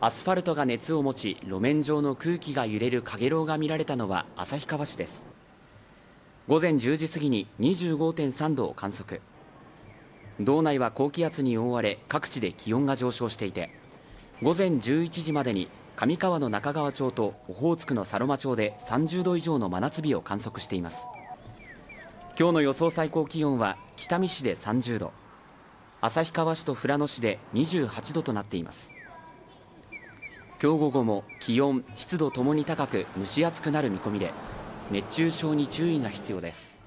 アスファルトが熱を持ち路面上の空気が揺れるかげろうが見られたのは旭川市です。午前10時過ぎに25.3度を観測。道内は高気圧に覆われ各地で気温が上昇していて午前11時までに上川の中川町とオホーツクの佐呂間町で30度以上の真夏日を観測しています。今日の予想最高気温は北見市で30度旭川市と富良野市で28度となっています。今日午後も気温、湿度ともに高く蒸し暑くなる見込みで熱中症に注意が必要です。